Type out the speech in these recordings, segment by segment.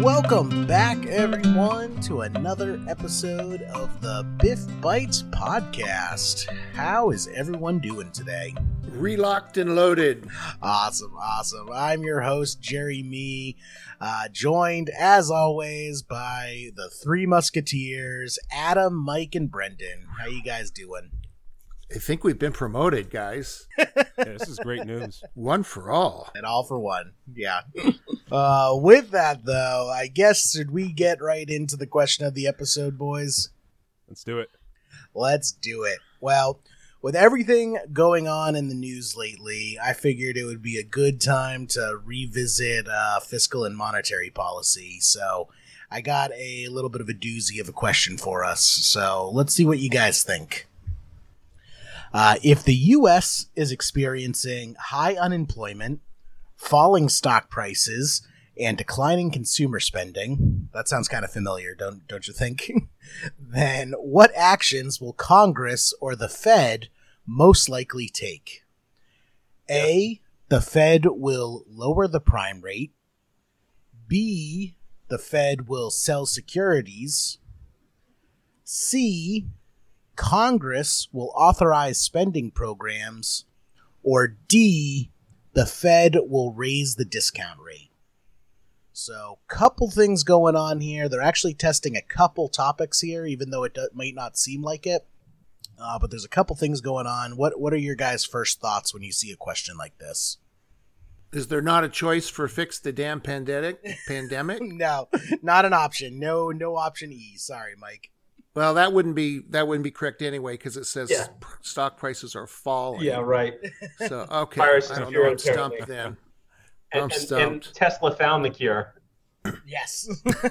Welcome back, everyone, to another episode of the Biff Bites podcast. How is everyone doing today? Relocked and loaded. Awesome, awesome. I'm your host, Jerry Me, uh, joined as always by the three musketeers, Adam, Mike, and Brendan. How you guys doing? I think we've been promoted, guys. Yeah, this is great news. One for all. And all for one. Yeah. uh, with that, though, I guess should we get right into the question of the episode, boys? Let's do it. Let's do it. Well, with everything going on in the news lately, I figured it would be a good time to revisit uh, fiscal and monetary policy. So I got a little bit of a doozy of a question for us. So let's see what you guys think. Uh, if the U.S. is experiencing high unemployment, falling stock prices, and declining consumer spending, that sounds kind of familiar, don't don't you think? then what actions will Congress or the Fed most likely take? A. The Fed will lower the prime rate. B. The Fed will sell securities. C. Congress will authorize spending programs. Or D. The Fed will raise the discount rate. So, couple things going on here. They're actually testing a couple topics here, even though it do- might not seem like it. Uh, but there's a couple things going on. What What are your guys' first thoughts when you see a question like this? Is there not a choice for fix the damn pandemic? Pandemic? no, not an option. No, no option E. Sorry, Mike. Well, that wouldn't be that wouldn't be correct anyway because it says Yeah. p- stock prices are falling. Yeah, right. So okay, Virus I don't know. I'm stumped then. And, I'm and- stumped. and Tesla found the cure. Yes.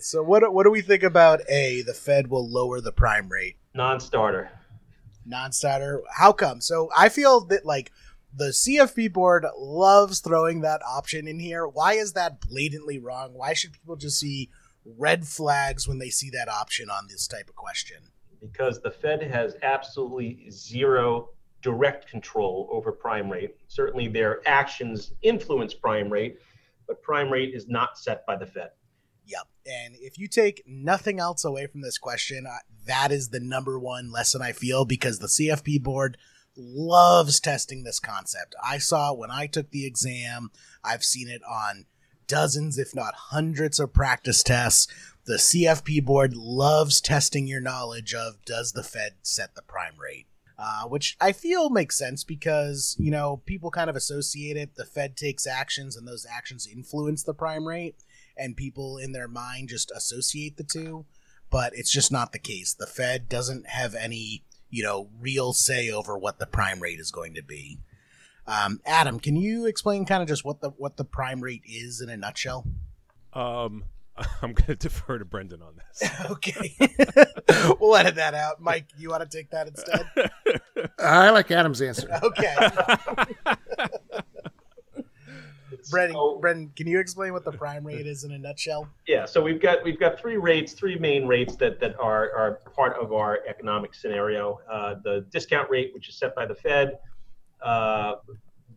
so what what do we think about A? The Fed will lower the prime rate. Non-starter. non-starter. How come? So I feel that like the CFP board loves throwing that option in here. Why is that blatantly wrong? Why should people just see red flags when they see that option on this type of question? because the Fed has absolutely zero direct control over prime rate. Certainly, their actions influence prime rate, but prime rate is not set by the Fed. Yep. And if you take nothing else away from this question, that is the number one lesson I feel because the CFP board loves testing this concept. I saw when I took the exam. I've seen it on dozens, if not hundreds, of practice tests. The CFP board loves testing your knowledge of does the Fed set the prime rate? Uh, which I feel makes sense because, you know, people kind of associate it. The Fed takes actions and those actions influence the prime rate and people in their mind just associate the two, but it's just not the case. The Fed doesn't have any, you know, real say over what the prime rate is going to be. Um, Adam, can you explain kind of just what the what the prime rate is in a nutshell? Um, I'm going to defer to Brendan on this. okay, we'll edit that out. Mike, you want to take that instead? I like Adam's answer. Okay, Brendan, So- Brendan, can you explain what the prime rate is in a nutshell? Yeah, so we've got we've got three rates, three main rates that that are are part of our economic scenario. Uh, the discount rate, which is set by the Fed, uh,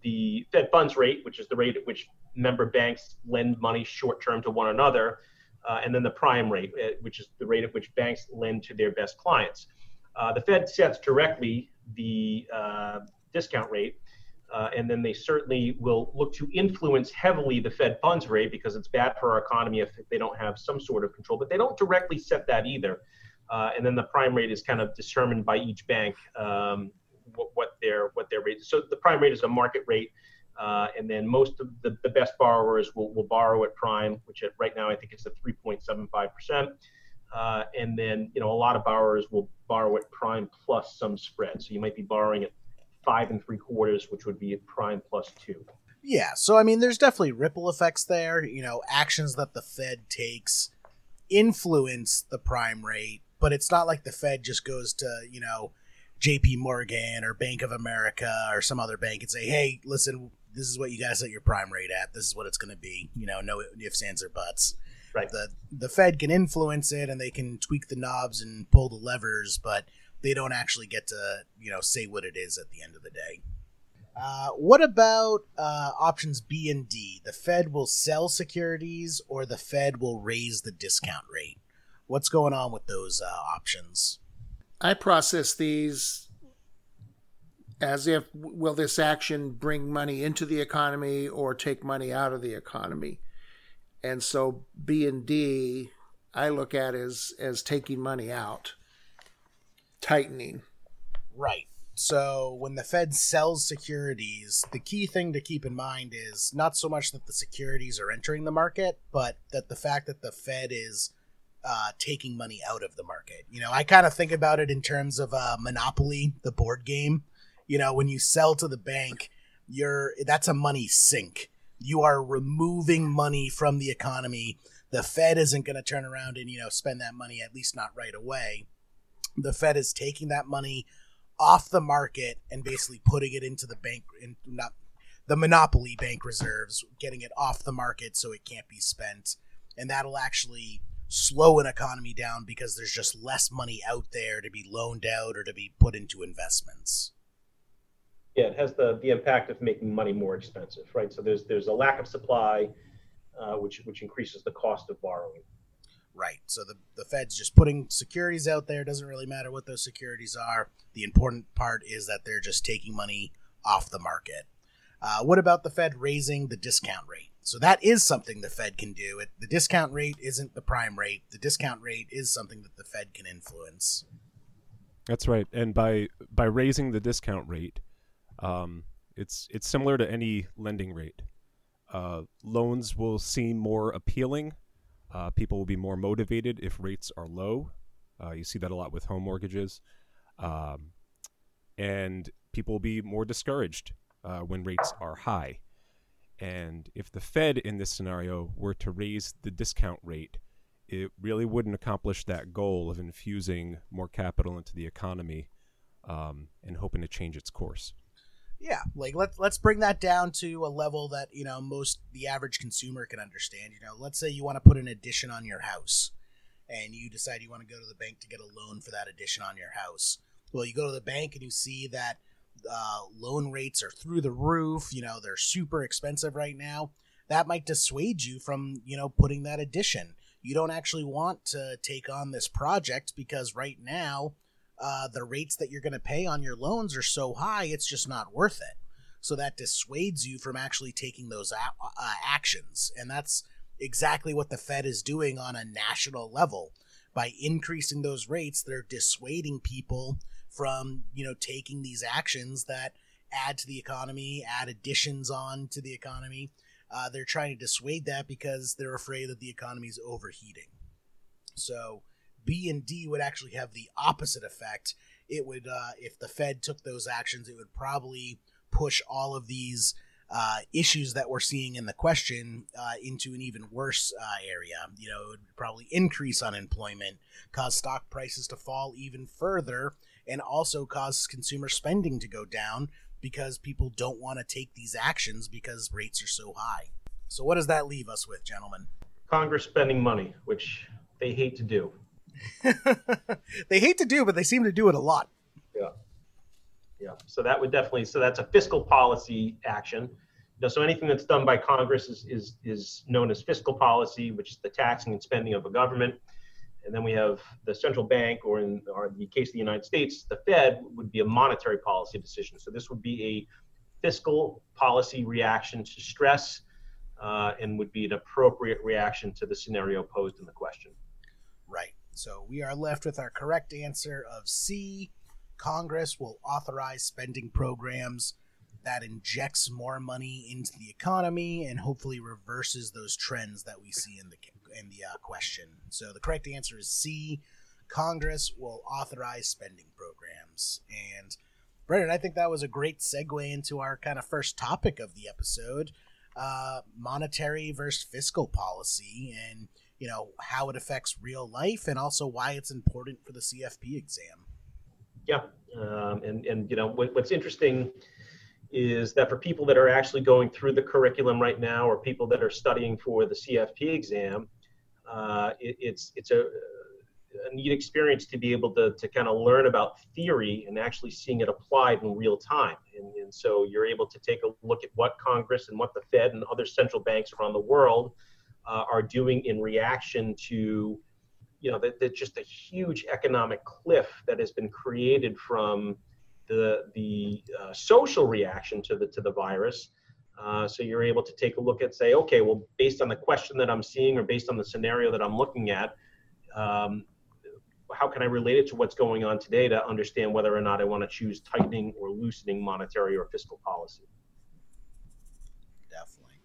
the Fed funds rate, which is the rate at which member banks lend money short term to one another, uh, and then the prime rate, uh, which is the rate at which banks lend to their best clients. Uh, the Fed sets directly the uh, discount rate. And then they certainly will look to influence heavily the Fed funds rate because it's bad for our economy if they don't have some sort of control. But they don't directly set that either. And then the prime rate is kind of determined by each bank um, what, what their what their rate. So the prime rate is a market rate, uh, and then most of the, the best borrowers will, will borrow at prime, which at, right now I think it's at 3.75 percent. Uh, and then you know a lot of borrowers will borrow at prime plus some spread. So you might be borrowing at five and three quarters, which would be at prime plus two. Yeah, so I mean, there's definitely ripple effects there. You know, actions that the Fed takes influence the prime rate, but it's not like the Fed just goes to, you know, JP Morgan or Bank of America or some other bank and say, hey, listen, this is what you guys set your prime rate at. This is what it's going to be. You know, no ifs, ands, or buts. Right. The, the Fed can influence it and they can tweak the knobs and pull the levers, but they don't actually get to, you know, say what it is at the end of the day. Uh, what about uh, options B and D? The Fed will sell securities, or the Fed will raise the discount rate. What's going on with those uh, options? I process these as if will this action bring money into the economy or take money out of the economy? And so B and D I look at as as taking money out, tightening. Right. So when the Fed sells securities, the key thing to keep in mind is not so much that the securities are entering the market, but that the fact that the Fed is uh, taking money out of the market. You know, I kind of think about it in terms of uh, Monopoly, the board game. You know, when you sell to the bank, you're that's a money sink. You are removing money from the economy. The Fed isn't going to turn around and you know spend that money, at least not right away. The Fed is taking that money off the market and basically putting it into the bank in not the monopoly bank reserves getting it off the market so it can't be spent and that'll actually slow an economy down because there's just less money out there to be loaned out or to be put into investments yeah it has the the impact of making money more expensive right so there's there's a lack of supply uh, which which increases the cost of borrowing Right. So the, the Fed's just putting securities out there. Doesn't really matter what those securities are. The important part is that they're just taking money off the market. Uh, what about the Fed raising the discount rate? So that is something the Fed can do. It, the discount rate isn't the prime rate. The discount rate is something that the Fed can influence. That's right. And by by raising the discount rate, um, it's it's similar to any lending rate. Uh, loans will seem more appealing uh, people will be more motivated if rates are low. Uh, you see that a lot with home mortgages. Um, and people will be more discouraged uh, when rates are high. And if the Fed in this scenario were to raise the discount rate, it really wouldn't accomplish that goal of infusing more capital into the economy um, and hoping to change its course. Yeah, like let's let's bring that down to a level that you know most the average consumer can understand. You know, let's say you want to put an addition on your house, and you decide you want to go to the bank to get a loan for that addition on your house. Well, you go to the bank and you see that uh, loan rates are through the roof. You know, they're super expensive right now. That might dissuade you from you know putting that addition. You don't actually want to take on this project because right now uh, the rates that you're going to pay on your loans are so high, it's just not worth it. So that dissuades you from actually taking those a- uh, actions. And that's exactly what the Fed is doing on a national level. By increasing those rates, they're dissuading people from, you know, taking these actions that add to the economy, add additions on to the economy. Uh, they're trying to dissuade that because they're afraid that the economy is overheating. So, B and D would actually have the opposite effect. It would, uh, if the Fed took those actions, it would probably push all of these uh, issues that we're seeing in the question uh, into an even worse uh, area. You know, it would probably increase unemployment, cause stock prices to fall even further, and also cause consumer spending to go down because people don't want to take these actions because rates are so high. So, what does that leave us with, gentlemen? Congress spending money, which they hate to do. they hate to do, but they seem to do it a lot. Yeah. Yeah. So that would definitely, so that's a fiscal policy action. Know, so anything that's done by Congress is, is, is known as fiscal policy, which is the taxing and spending of a government. And then we have the central bank, or in, or in the case of the United States, the Fed would be a monetary policy decision. So this would be a fiscal policy reaction to stress uh, and would be an appropriate reaction to the scenario posed in the question. Right. So we are left with our correct answer of C. Congress will authorize spending programs that injects more money into the economy and hopefully reverses those trends that we see in the in the uh, question. So the correct answer is C. Congress will authorize spending programs. And Brendan, I think that was a great segue into our kind of first topic of the episode: uh, monetary versus fiscal policy and you know how it affects real life and also why it's important for the CFP exam. Yeah, um, and and you know what, what's interesting is that for people that are actually going through the curriculum right now, or people that are studying for the CFP exam, uh, it, it's it's a a neat experience to be able to, to kind of learn about theory and actually seeing it applied in real time. And, and so you're able to take a look at what Congress and what the Fed and other central banks around the world uh, are doing in reaction to, you know, that, just a huge economic cliff that has been created from the the uh, social reaction to the to the virus. Uh, so you're able to take a look at say, okay, well, based on the question that I'm seeing or based on the scenario that I'm looking at, um, how can I relate it to what's going on today to understand whether or not I want to choose tightening or loosening monetary or fiscal policy? Definitely.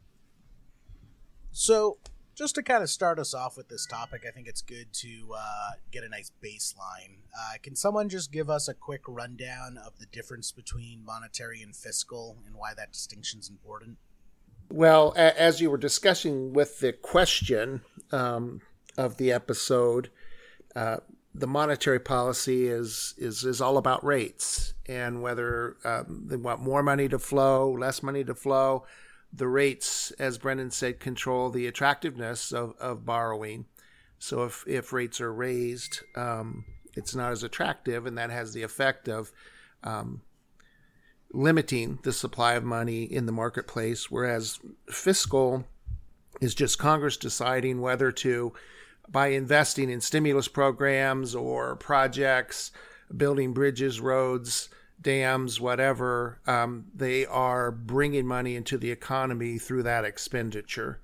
So just to kind of start us off with this topic, I think it's good to uh, get a nice baseline. Uh, can someone just give us a quick rundown of the difference between monetary and fiscal and why that distinction is important? Well, a- as you were discussing with the question um, of the episode, uh, the monetary policy is, is is all about rates and whether um, they want more money to flow, less money to flow the rates, as Brendan said, control the attractiveness of, of borrowing. So if, if rates are raised, um, it's not as attractive, and that has the effect of um, limiting the supply of money in the marketplace. Whereas fiscal is just Congress deciding whether to, by investing in stimulus programs or projects, building bridges, roads, dams, whatever, um, they are bringing money into the economy through that expenditure.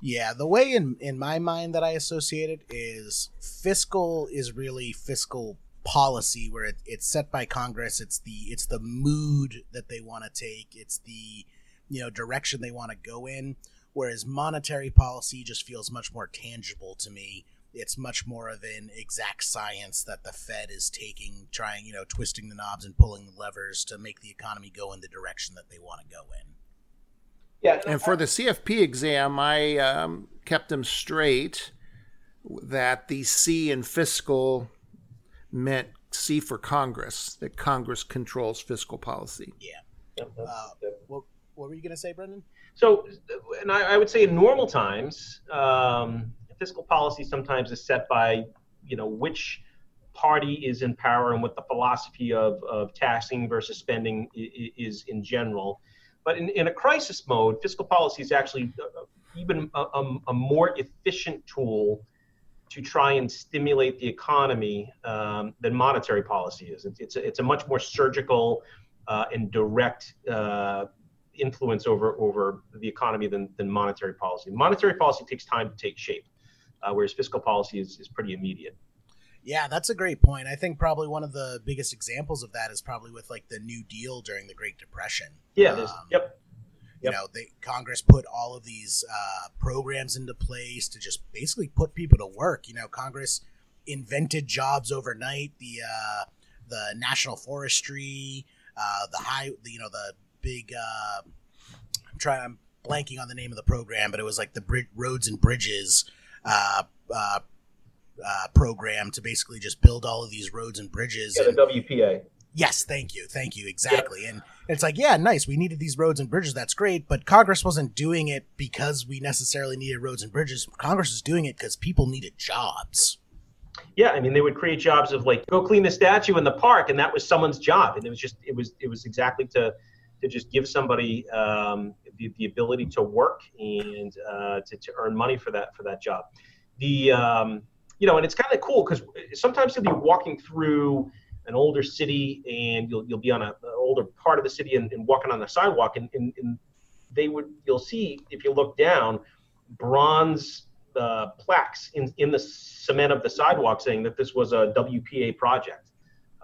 Yeah, the way in in my mind that I associate it is fiscal is really fiscal policy where it, it's set by Congress. It's the it's the mood that they want to take. It's the you know direction they want to go in. Whereas monetary policy just feels much more tangible to me it's much more of an exact science that the Fed is taking, trying, you know, twisting the knobs and pulling the levers to make the economy go in the direction that they want to go in. Yeah. And for the CFP exam, I um, kept them straight that the C in fiscal meant C for Congress, that Congress controls fiscal policy. Yeah. Uh, what, what were you going to say, Brendan? So, and I, I, would say in normal times, um, fiscal policy sometimes is set by, you know, which party is in power and what the philosophy of, of taxing versus spending is in general. But in, in a crisis mode, fiscal policy is actually uh, even a, a, a more efficient tool to try and stimulate the economy um, than monetary policy is. It's, it's, a, it's a much more surgical uh, and direct uh, influence over, over the economy than, than monetary policy. Monetary policy takes time to take shape uh, whereas fiscal policy is, is pretty immediate. Yeah, that's a great point. I think probably one of the biggest examples of that is probably with like the New Deal during the Great Depression. Yeah, um, yep. You know, they, Congress put all of these uh, programs into place to just basically put people to work. You know, Congress invented jobs overnight. The uh, the national forestry, uh, the high, the, you know, the big. Uh, I'm trying. I'm blanking on the name of the program, but it was like the bridge, roads and bridges Uh, uh, uh, program to basically just build all of these roads and bridges. Yeah, and, the WPA. Yes, thank you, thank you, exactly. Yeah. And it's like, yeah, nice. We needed these roads and bridges. That's great, but Congress wasn't doing it because we necessarily needed roads and bridges. Congress was doing it because people needed jobs. Yeah, I mean, they would create jobs of like go clean the statue in the park, and that was someone's job, and it was just it was it was exactly to to just give somebody um, the, the ability to work and uh, to, to earn money for that for that job. The um, you know, and it's kind of cool because sometimes you'll be walking through an older city and you'll you'll be on a, an older part of the city and, and walking on the sidewalk and, and, and, they would you'll see if you look down bronze uh, plaques in, in the cement of the sidewalk saying that this was a WPA project.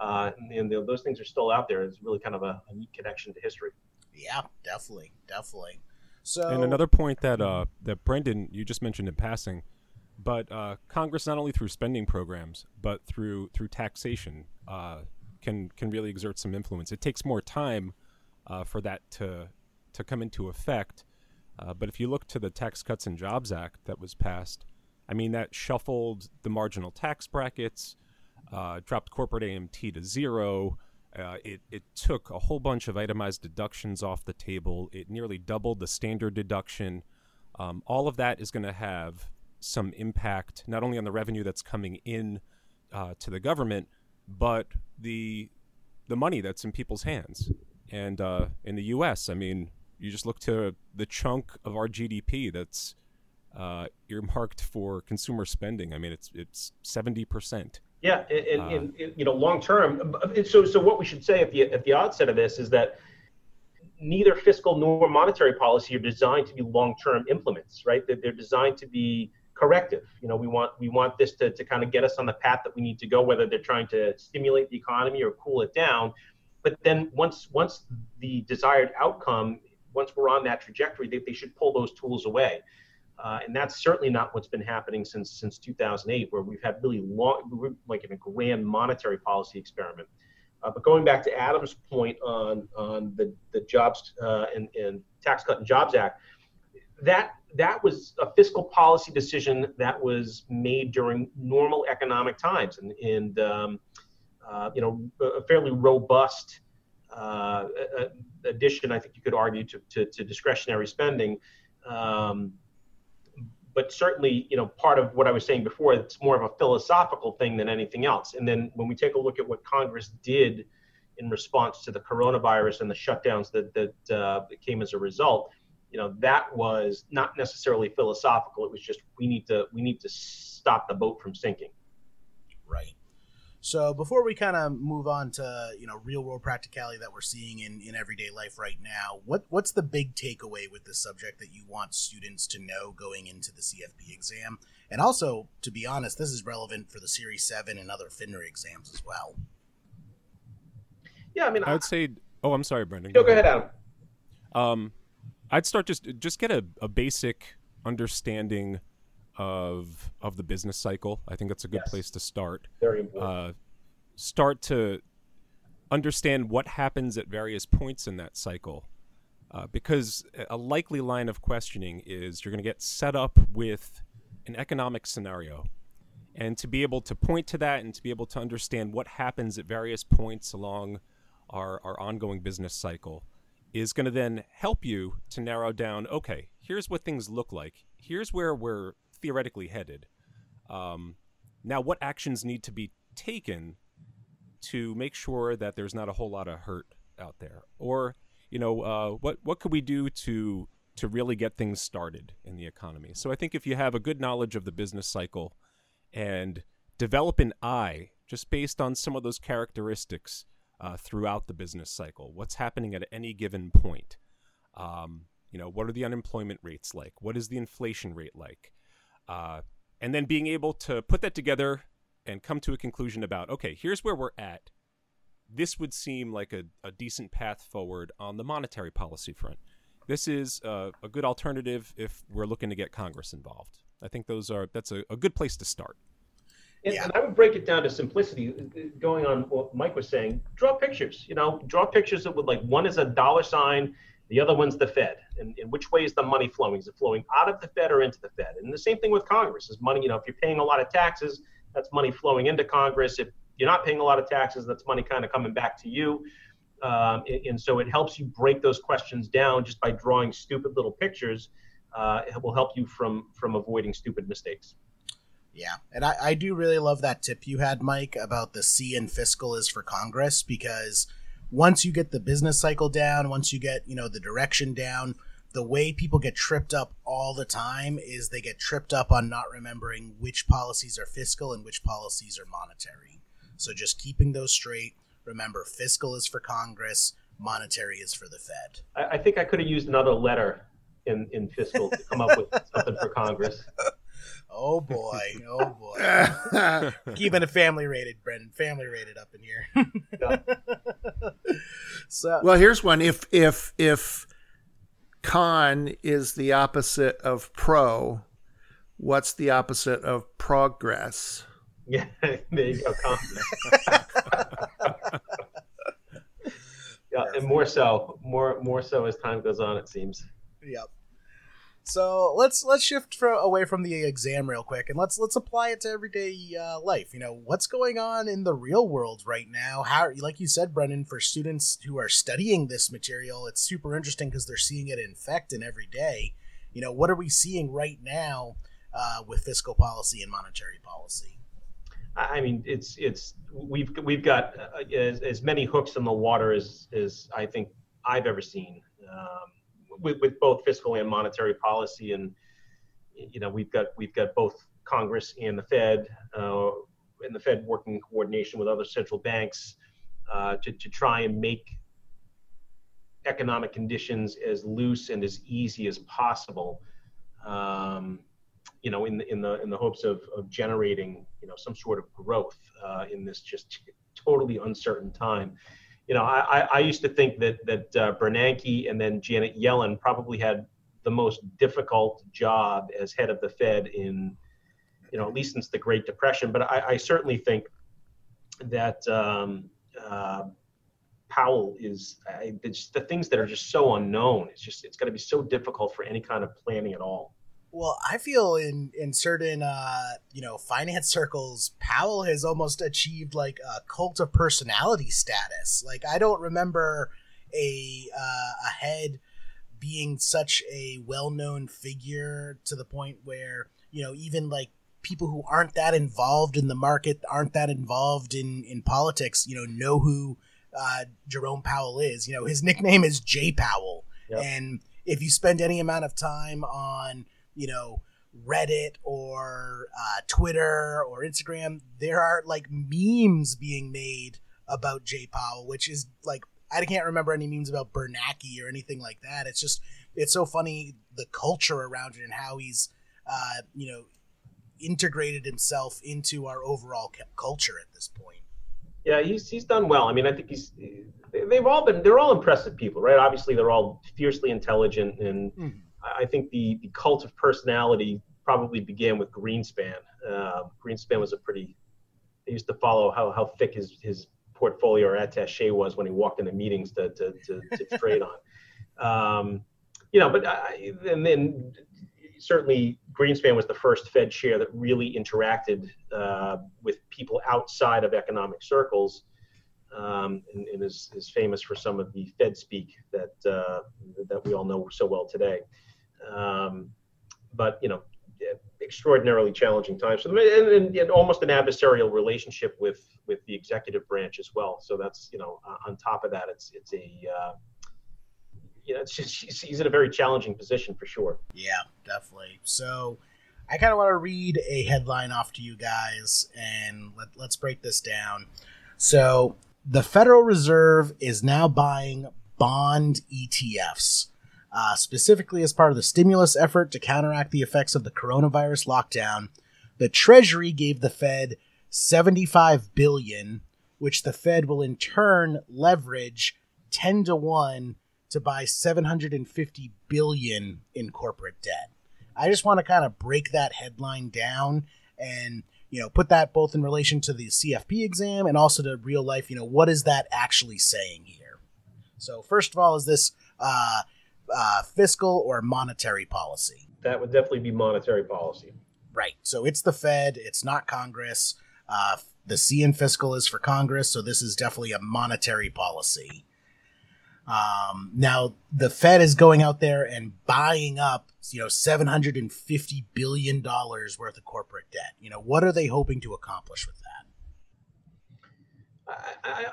Uh, and, and, those things are still out there. It's really kind of a, a neat connection to history. Yeah, definitely, definitely. So, and another point that uh, that Brendan you just mentioned in passing, but uh, Congress not only through spending programs but through through taxation uh, can can really exert some influence. It takes more time uh, for that to to come into effect. Uh, but if you look to the Tax Cuts and Jobs Act that was passed, I mean that shuffled the marginal tax brackets, uh, dropped corporate AMT to zero. Uh, it, it took a whole bunch of itemized deductions off the table. It nearly doubled the standard deduction. Um, all of that is going to have some impact not only on the revenue that's coming in uh, to the government, but the the money that's in people's hands. And uh, in the U.S., I mean, you just look to the chunk of our GDP that's uh, earmarked for consumer spending. I mean, it's it's seventy percent. Yeah, and, and, and, you know, long term. So, so what we should say at the at the outset of this is that neither fiscal nor monetary policy are designed to be long term implements, right? That they're designed to be corrective. You know, we want we want this to, to kind of get us on the path that we need to go, whether they're trying to stimulate the economy or cool it down. But then once once the desired outcome, once we're on that trajectory, they, they should pull those tools away. Uh, and that's certainly not what's been happening since since 2008, where we've had really long, like in a grand monetary policy experiment. Uh, but going back to Adam's point on on the the jobs uh, and, and Tax Cut and Jobs Act, that that was a fiscal policy decision that was made during normal economic times, and and um, uh, you know a fairly robust uh, addition, I think you could argue to to, to discretionary spending. Um, but certainly, you know, part of what I was saying before, it's more of a philosophical thing than anything else. And then when we take a look at what Congress did in response to the coronavirus and the shutdowns that that, uh, that came as a result, you know, that was not necessarily philosophical. It was just we need to we need to stop the boat from sinking. Right. So before we kind of move on to you know real world practicality that we're seeing in, in everyday life right now, what what's the big takeaway with this subject that you want students to know going into the CFP exam? And also, to be honest, this is relevant for the Series Seven and other FINRA exams as well. Yeah, I mean, I would say. Oh, I'm sorry, Brendan. Go, go ahead, Adam. Um, I'd start just just get a, a basic understanding of of the business cycle. I think that's a good yes. place to start. Very important. Uh, start to understand what happens at various points in that cycle. Uh, because a likely line of questioning is you're going to get set up with an economic scenario. And to be able to point to that and to be able to understand what happens at various points along our, our ongoing business cycle is going to then help you to narrow down okay, here's what things look like. Here's where we're theoretically headed. Um, now, what actions need to be taken to make sure that there's not a whole lot of hurt out there, or you know, uh, what what could we do to to really get things started in the economy? So I think if you have a good knowledge of the business cycle and develop an eye just based on some of those characteristics uh, throughout the business cycle, what's happening at any given point. Um, you know, what are the unemployment rates like? What is the inflation rate like? Uh, and then being able to put that together and come to a conclusion about okay, here's where we're at. This would seem like a, a decent path forward on the monetary policy front. This is uh, a good alternative if we're looking to get Congress involved. I think those are that's a, a good place to start. And, yeah. and, I would break it down to simplicity. Going on what Mike was saying, draw pictures. You know, draw pictures that would like one is a dollar sign, the other one's the Fed. And, and which way is the money flowing? Is it flowing out of the Fed or into the Fed? And the same thing with Congress is money. You know, if you're paying a lot of taxes, that's money flowing into Congress. If you're not paying a lot of taxes, that's money kind of coming back to you. Um, and, and, so it helps you break those questions down just by drawing stupid little pictures. Uh, it will help you from from avoiding stupid mistakes. Yeah, and I, I do really love that tip you had, Mike, about the C in fiscal is for Congress because once you get the business cycle down, once you get you know the direction down, the way people get tripped up all the time is they get tripped up on not remembering which policies are fiscal and which policies are monetary. So just keeping those straight. Remember, fiscal is for Congress, monetary is for the Fed. I, I think I could have used another letter in, in fiscal to come up with something for Congress. Oh boy, oh boy. Keeping it family rated, Brendan. Family rated up in here. so Well, here's one. If if if con is the opposite of pro, what's the opposite of progress? Yeah, there you go. yeah, and more so, more more so as time goes on, it seems. Yep. So let's let's shift for, away from the exam real quick, and let's let's apply it to everyday uh, life. You know, what's going on in the real world right now? How, like you said, Brendan, for students who are studying this material, it's super interesting because they're seeing it infect in every day. You know, what are we seeing right now uh, with fiscal policy and monetary policy. I mean, it's it's we've we've got uh, as, as many hooks in the water as as I think I've ever seen um, with with both fiscal and monetary policy, and you know we've got we've got both Congress and the Fed, uh, and the Fed working in coordination with other central banks uh, to to try and make economic conditions as loose and as easy as possible. Um, you know, in the in the in the hopes of of generating you know some sort of growth uh, in this just totally uncertain time. You know, I, I used to think that that uh, Bernanke and then Janet Yellen probably had the most difficult job as head of the Fed in, you know, at least since the Great Depression. But I, I certainly think that um, uh, Powell is I, the things that are just so unknown. It's just it's going to be so difficult for any kind of planning at all. Well, I feel in in certain uh, you know finance circles, Powell has almost achieved like a cult of personality status. Like I don't remember a uh, a head being such a well known figure to the point where you know even like people who aren't that involved in the market, aren't that involved in in politics, you know, know who uh, Jerome Powell is. You know, his nickname is J Powell, yep. and if you spend any amount of time on you know Reddit or uh, Twitter or Instagram, there are like memes being made about Jay Powell, which is like I can't remember any memes about Bernanke or anything like that. It's just it's so funny the culture around it and how he's uh, you know integrated himself into our overall culture at this point. Yeah, he's he's done well. I mean, I think he's they've all been they're all impressive people, right? Obviously, they're all fiercely intelligent and. Mm I think the, the cult of personality probably began with Greenspan. Uh, Greenspan was a pretty, I used to follow how, how thick his, his portfolio or attache was when he walked into meetings to, to, to, to trade on. Um, you know, but I, and then certainly Greenspan was the first Fed chair that really interacted uh, with people outside of economic circles. Um, and, and is, is famous for some of the Fed speak that uh, that we all know so well today. Um, but you know, extraordinarily challenging times for them, and, and, and, almost an adversarial relationship with with the executive branch as well. So that's you know, on top of that, it's it's a uh, you know, it's just he's in a very challenging position for sure. Yeah, definitely. So. I kind of want to read a headline off to you guys and let, let's break this down. So, the Federal Reserve is now buying bond ETFs uh, specifically as part of the stimulus effort to counteract the effects of the coronavirus lockdown. The Treasury gave the Fed 75 billion, which the Fed will in turn leverage 10 to 1 to buy 750 billion in corporate debt. I just want to kind of break that headline down and you know put that both in relation to the CFP exam and also to real life. You know what is that actually saying here? So first of all, is this uh, uh, fiscal or monetary policy? That would definitely be monetary policy. Right. So it's the Fed, it's not Congress. Uh, the C in fiscal is for Congress, so this is definitely a monetary policy. Um, now the Fed is going out there and buying up, you know, seven hundred and fifty billion dollars worth of corporate debt. You know, what are they hoping to accomplish with that?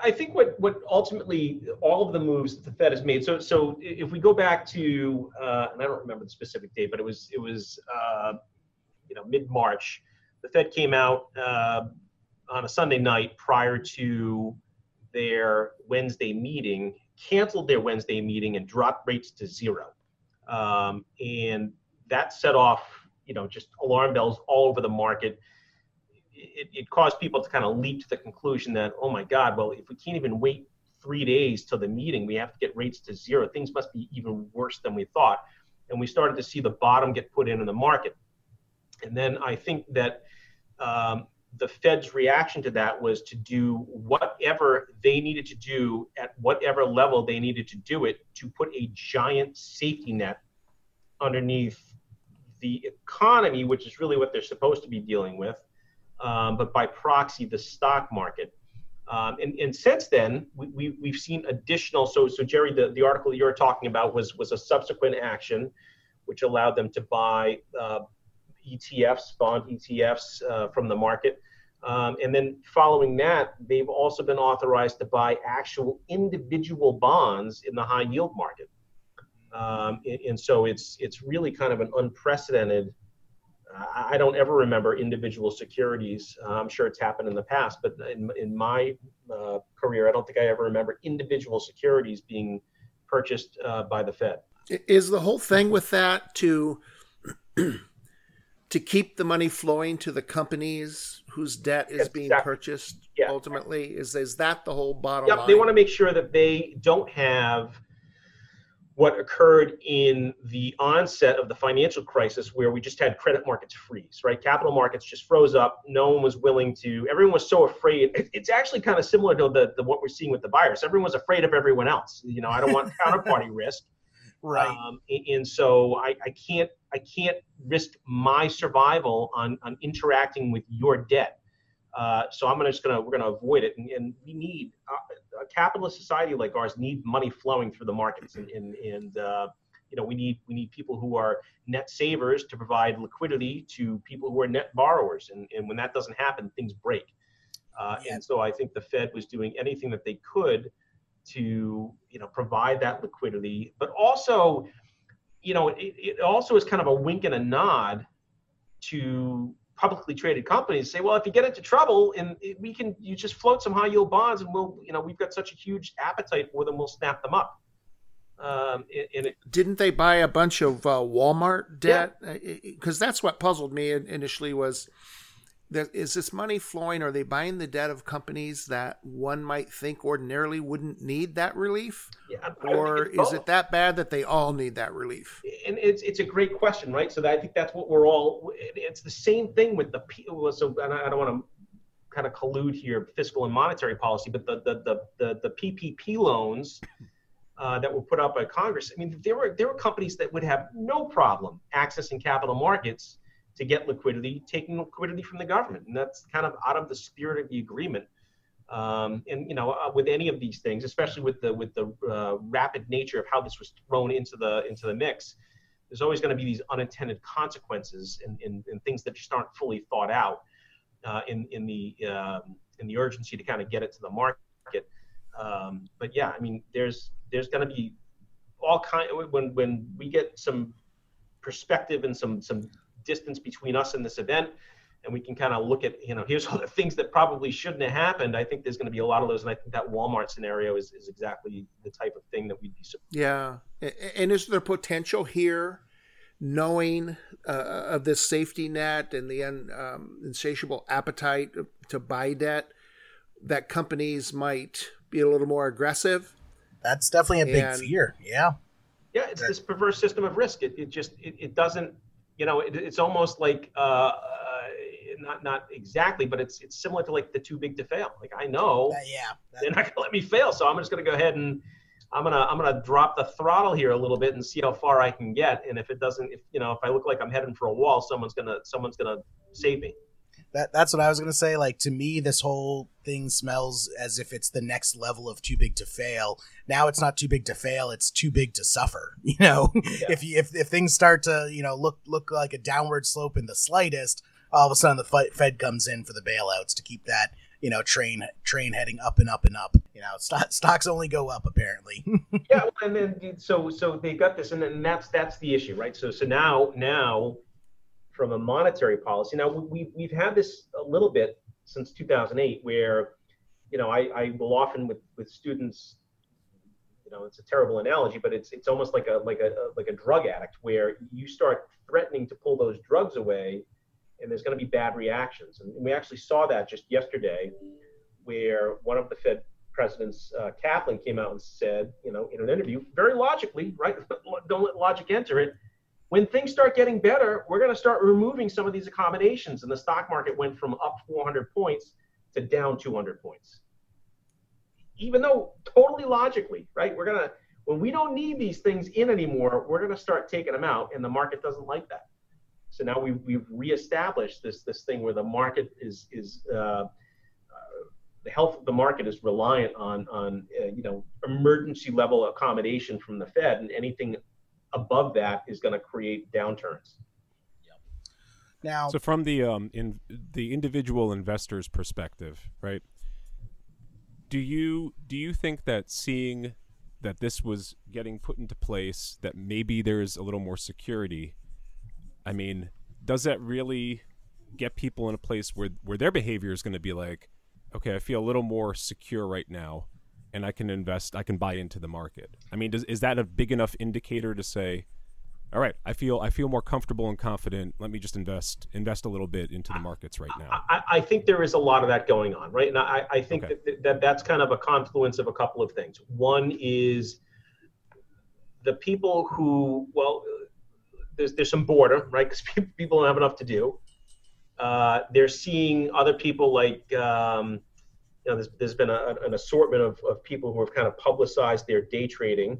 I, think what what ultimately all of the moves that the Fed has made. So so if we go back to uh, and I don't remember the specific date, but it was it was uh, you know mid March. The Fed came out uh, on a Sunday night prior to their Wednesday meeting, canceled their Wednesday meeting and dropped rates to zero, um, and that set off you know just alarm bells all over the market it, it caused people to kind of leap to the conclusion that, oh my God, well, if we can't even wait three days till the meeting, we have to get rates to zero. Things must be even worse than we thought. And we started to see the bottom get put in in the market. And then I think that um, the Fed's reaction to that was to do whatever they needed to do at whatever level they needed to do it to put a giant safety net underneath the economy, which is really what they're supposed to be dealing with, um, but by proxy, the stock market. Um, and, and since then, we, we, have seen additional. So, so Jerry, the, the article you're talking about was, was a subsequent action which allowed them to buy uh, ETFs, bond ETFs uh, from the market. Um, and then following that, they've also been authorized to buy actual individual bonds in the high yield market. Um, and, and, so it's it's really kind of an unprecedented. I don't ever remember individual securities. Uh, I'm sure it's happened in the past, but in, in my uh, career, I don't think I ever remember individual securities being purchased uh, by the Fed. Is the whole thing with that to to keep the money flowing to the companies whose debt is being exactly. purchased yeah. ultimately? Is is that the whole bottom yep, line? They want to make sure that they don't have what occurred in the onset of the financial crisis where we just had credit markets freeze, right? Capital markets just froze up. No one was willing to, everyone was so afraid. It's actually kind of similar to the, the what we're seeing with the virus. Everyone was afraid of everyone else. You know, I don't want counterparty risk. Right. Um, and so I, I can't I can't risk my survival on, on interacting with your debt. Uh, so I'm just gonna we're gonna avoid it, and, and we need uh, a capitalist society like ours need money flowing through the markets, and and, and uh, you know we need we need people who are net savers to provide liquidity to people who are net borrowers, and, and when that doesn't happen, things break. Uh, yeah. And so I think the Fed was doing anything that they could to you know provide that liquidity, but also you know it, it also is kind of a wink and a nod to publicly traded companies say, well, if you get into trouble and we can, you just float some high yield bonds and we'll, you know, we've got such a huge appetite for them, we'll snap them up. Um, and it, Didn't they buy a bunch of uh, Walmart debt? Because yeah. that's what puzzled me initially was is this money flowing? Are they buying the debt of companies that one might think ordinarily wouldn't need that relief? Yeah, or is it that bad that they all need that relief? And it's it's a great question, right? So I think that's what we're all. It's the same thing with the so and I don't want to kind of collude here, fiscal and monetary policy, but the the the the, the PPP loans. Uh, that were put out by Congress. I mean, there were there were companies that would have no problem accessing capital markets to get liquidity, taking liquidity from the government, and that's kind of out of the spirit of the agreement. Um, and you know, uh, with any of these things, especially with the with the uh, rapid nature of how this was thrown into the into the mix, there's always going to be these unintended consequences and, and, and, things that just aren't fully thought out uh, in in the um, in the urgency to kind of get it to the market. Um, but yeah, I mean, there's there's going to be all kind when when we get some perspective and some some distance between us and this event and we can kind of look at you know here's all the things that probably shouldn't have happened i think there's going to be a lot of those and i think that walmart scenario is, is exactly the type of thing that we'd be yeah and is there potential here knowing uh, of this safety net and the un, um, insatiable appetite to buy debt that companies might be a little more aggressive? That's definitely a big and, fear yeah. Yeah it's this perverse system of risk it, it just it, it doesn't you know, it, it's almost like uh, uh, not not exactly, but it's it's similar to like the too big to fail. Like I know, uh, yeah, they're not gonna let me fail, so I'm just gonna go ahead and I'm gonna I'm gonna drop the throttle here a little bit and see how far I can get. And if it doesn't, if you know, if I look like I'm heading for a wall, someone's gonna someone's gonna save me that that's what I was gonna say. Like to me, this whole thing smells as if it's the next level of too big to fail. Now it's not too big to fail; it's too big to suffer. You know, yeah. if you, if if things start to you know look look like a downward slope in the slightest, all of a sudden the Fed comes in for the bailouts to keep that you know train train heading up and up and up. You know, stock, stocks only go up apparently. yeah, and then so so they got this, and then that's that's the issue, right? So so now now from a monetary policy. Now we we've had this a little bit since 2008, where you know I, I will often with with students, you know, it's a terrible analogy, but it's it's almost like a like a, like a drug addict where you start threatening to pull those drugs away, and there's going to be bad reactions. And we actually saw that just yesterday, where one of the Fed presidents, uh, Kaplan, came out and said, you know, in an interview, very logically, right? Don't let logic enter it when things start getting better, we're going to start removing some of these accommodations. And the stock market went from up 400 points to down 200 points. Even though totally logically, right? We're going to, when we don't need these things in anymore, we're going to start taking them out. And the market doesn't like that. So now we've, we've reestablished this, this thing where the market is, is, uh, uh, the health of the market is reliant on, on uh, you know, emergency level accommodation from the Fed, and anything above that is going to create downturns. Now, so from the um in the individual investor's perspective, right? Do you do you think that seeing that this was getting put into place, that maybe there's a little more security? I mean, does that really get people in a place where where their behavior is going to be like, okay, I feel a little more secure right now, and I can invest, I can buy into the market. I mean, does, is that a big enough indicator to say, all right, I feel I feel more comfortable and confident. Let me just invest invest a little bit into the markets right now. I, I think there is a lot of that going on, right? And I, I think okay. that, that that's kind of a confluence of a couple of things. One is the people who, well, there's there's some boredom, right? Because people don't have enough to do. Uh, they're seeing other people like um, you know there's, there's been a, an assortment of, of people who have kind of publicized their day trading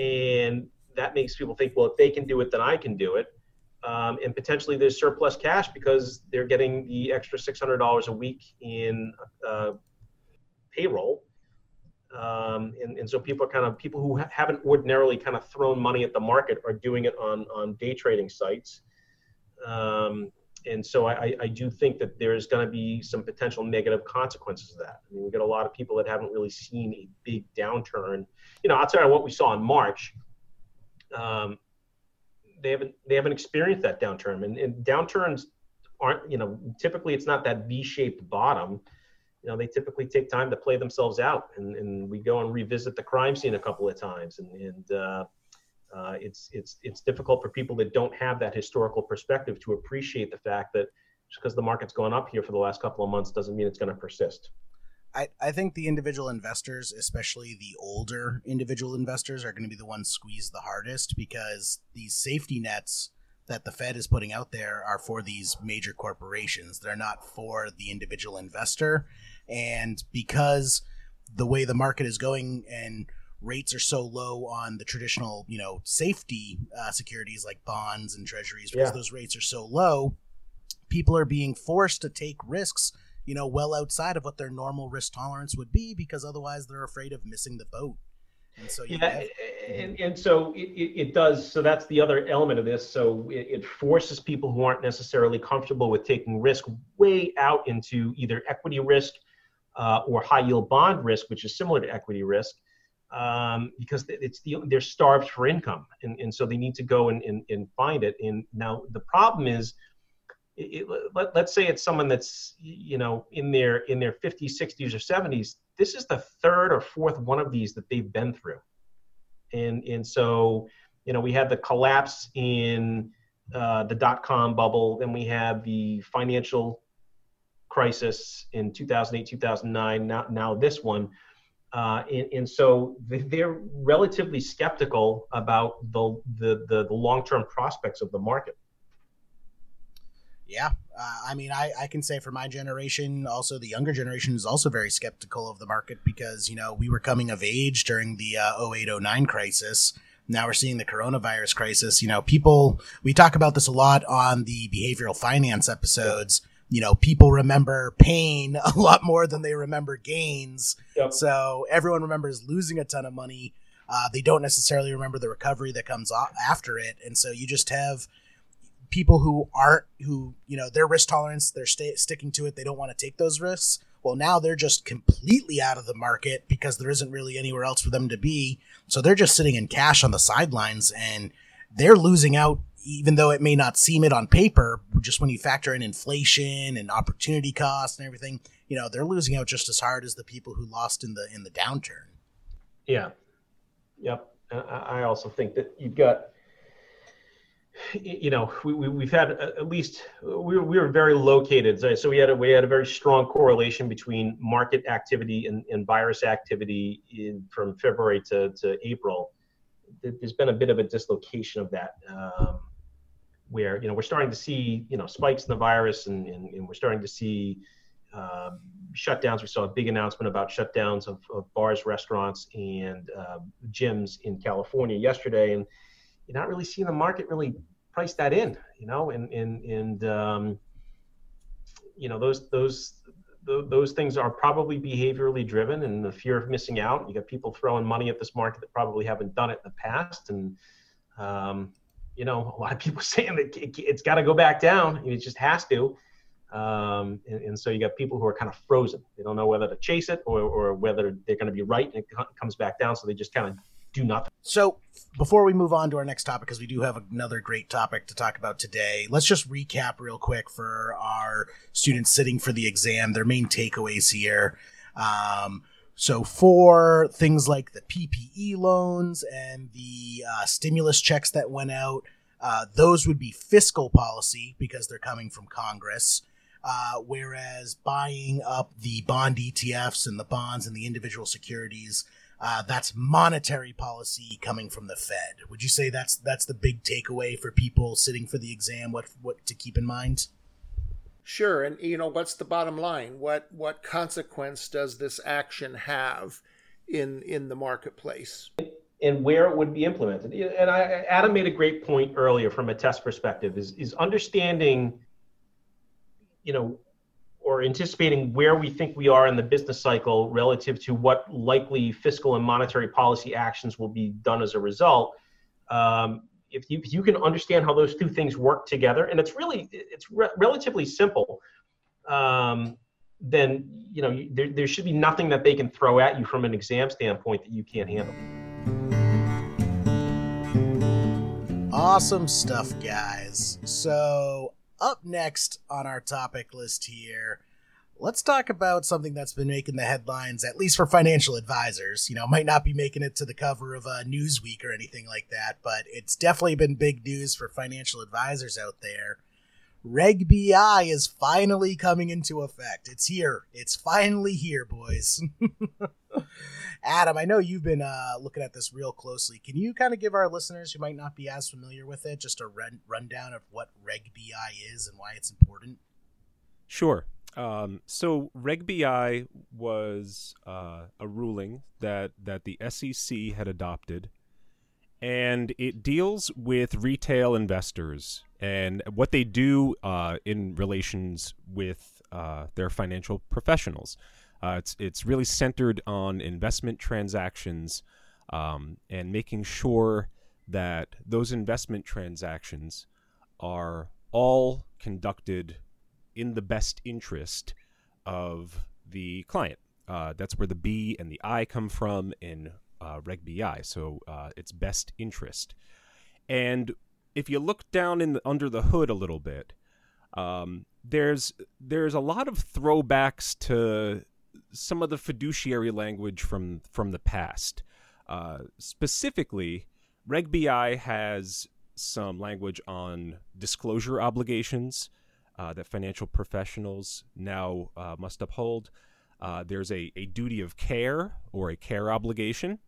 and that makes people think, well, if they can do it, then I can do it. Um, and potentially there's surplus cash because they're getting the extra $600 a week in uh, payroll. Um, and, and so people are kind of people who ha- haven't ordinarily kind of thrown money at the market are doing it on, on day trading sites. Um, and so I, I do think that there's going to be some potential negative consequences of that. I mean, we got a lot of people that haven't really seen a big downturn. You know, outside of what we saw in March um, they haven't they haven't experienced that downturn, and, and downturns aren't you know typically it's not that V-shaped bottom. You know, they typically take time to play themselves out, and, and we go and revisit the crime scene a couple of times, and, and uh, uh, it's it's it's difficult for people that don't have that historical perspective to appreciate the fact that just because the market's gone up here for the last couple of months doesn't mean it's going to persist. I, I think the individual investors, especially the older individual investors, are going to be the ones squeezed the hardest because these safety nets that the Fed is putting out there are for these major corporations. They're not for the individual investor. And because the way the market is going and rates are so low on the traditional, you know, safety uh, securities like bonds and treasuries, because yeah. those rates are so low, people are being forced to take risks you know, well outside of what their normal risk tolerance would be because otherwise they're afraid of missing the boat. And so, yeah, have, and, and so it, it does. So that's the other element of this. So it, it forces people who aren't necessarily comfortable with taking risk way out into either equity risk uh, or high yield bond risk, which is similar to equity risk, um, because it's the they're starved for income, and, and so they need to go and, and, and find it. And now the problem is it, let, let's say it's someone that's you know in their in their 50s 60s or 70s this is the third or fourth one of these that they've been through. And and so you know we had the collapse in uh, the dot-com bubble. Then we have the financial crisis in 2008 2009 now, now this one uh, and, and, so they're relatively skeptical about the, the, the, the long-term prospects of the market yeah, uh, I mean, I, I can say for my generation, also the younger generation is also very skeptical of the market because, you know, we were coming of age during the uh, 08 09 crisis. Now we're seeing the coronavirus crisis. You know, people, we talk about this a lot on the behavioral finance episodes. You know, people remember pain a lot more than they remember gains. Yep. So everyone remembers losing a ton of money. Uh, they don't necessarily remember the recovery that comes after it. And so you just have people who aren't who you know their risk tolerance they're stay, sticking to it they don't want to take those risks well now they're just completely out of the market because there isn't really anywhere else for them to be so they're just sitting in cash on the sidelines and they're losing out even though it may not seem it on paper just when you factor in inflation and opportunity costs and everything you know they're losing out just as hard as the people who lost in the in the downturn yeah yep i also think that you've got you know, we, we, have had at least we were, we were very located. So we had a, we had a very strong correlation between market activity and, and virus activity in, from February to, to April. There's been a bit of a dislocation of that, um, where you know we're starting to see you know spikes in the virus, and, and, and we're starting to see uh, shutdowns. We saw a big announcement about shutdowns of, of bars, restaurants, and uh, gyms in California yesterday, and you're not really seeing the market really price that in, you know, and and and um, you know those those those things are probably behaviorally driven and the fear of missing out. You got people throwing money at this market that probably haven't done it in the past, and um, you know, a lot of people saying that it, has got to go back down. It just has to. Um, and, and, so you got people who are kind of frozen. They don't know whether to chase it or, or whether they're going to be right and it comes back down. So they just kind of do nothing. So before we move on to our next topic, because we do have another great topic to talk about today, let's just recap real quick for our students sitting for the exam, their main takeaways here. Um, so for things like the PPP loans and the uh, stimulus checks that went out, uh, those would be fiscal policy because they're coming from Congress. Uh, whereas buying up the bond ETFs and the bonds and the individual securities, uh, that's monetary policy coming from the Fed. Would you say that's that's the big takeaway for people sitting for the exam? What what to keep in mind? Sure, and you know what's the bottom line? What what consequence does this action have in in the marketplace? And where it would be implemented. And I, Adam made a great point earlier from a test perspective is is understanding, you know, or anticipating where we think we are in the business cycle relative to what likely fiscal and monetary policy actions will be done as a result. Um, if you, if you can understand how those two things work together, and it's really it's re- relatively simple, um, then you know there, there should be nothing that they can throw at you from an exam standpoint that you can't handle. Awesome stuff, guys. So up next on our topic list here let's talk about something that's been making the headlines, at least for financial advisors. You know, might not be making it to the cover of a Newsweek or anything like that, but it's definitely been big news for financial advisors out there. Reg BI is finally coming into effect. It's here. It's finally here, boys. Adam, I know you've been uh, looking at this real closely. Can you kind of give our listeners who might not be as familiar with it just a run- rundown of what Reg BI is and why it's important? Sure. Um, so Reg BI was uh, a ruling that that the SEC had adopted, and it deals with retail investors and what they do uh, in relations with uh, their financial professionals. Uh, it's it's really centered on investment transactions um, and making sure that those investment transactions are all conducted in the best interest of the client. Uh, that's where the B and the I come from in uh, Reg BI. So uh, it's best interest. And if you look down in the, under the hood a little bit, um, there's there's a lot of throwbacks to some of the fiduciary language from from the past. Uh, specifically, Reg BI has some language on disclosure obligations uh, that financial professionals now uh, must uphold. Uh, there's a, a duty of care or a care obligation.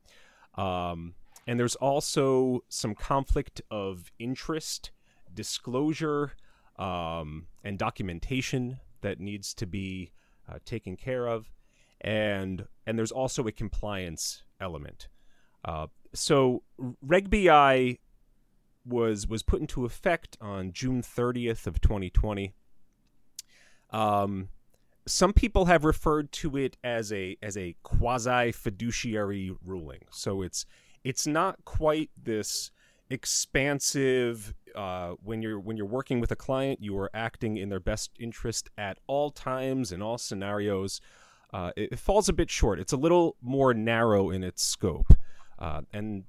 Um, and there's also some conflict of interest, disclosure, um, and documentation that needs to be uh, taken care of. And, and there's also a compliance element. Uh, so Reg BI was was put into effect on June 30th of 2020. Um, some people have referred to it as a as a quasi fiduciary ruling. So it's it's not quite this expansive uh, when you're when you're working with a client you are acting in their best interest at all times in all scenarios uh, it, it, falls a bit short it's a little more narrow in its scope uh, and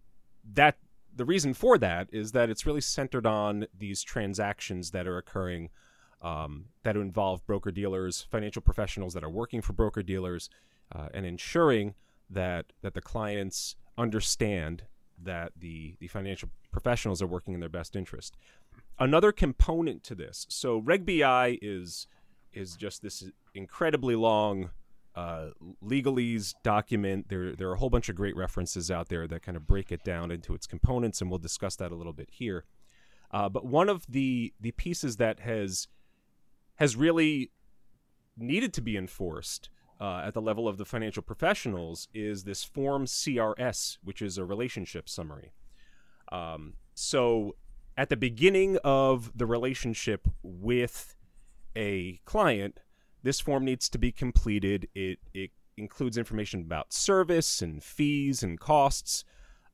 that the reason for that is that it's really centered on these transactions that are occurring um, that involve broker dealers, financial professionals that are working for broker dealers, uh, and ensuring that that the clients understand that the the financial professionals are working in their best interest. Another component to this, so Reg BI is is just this incredibly long uh, legalese document. There, there are a whole bunch of great references out there that kind of break it down into its components, and we'll discuss that a little bit here. Uh, but one of the the pieces that has has really needed to be enforced uh, at the level of the financial professionals is this form CRS, which is a relationship summary. Um, so at the beginning of the relationship with a client, this form needs to be completed. It, it includes information about service and fees and costs,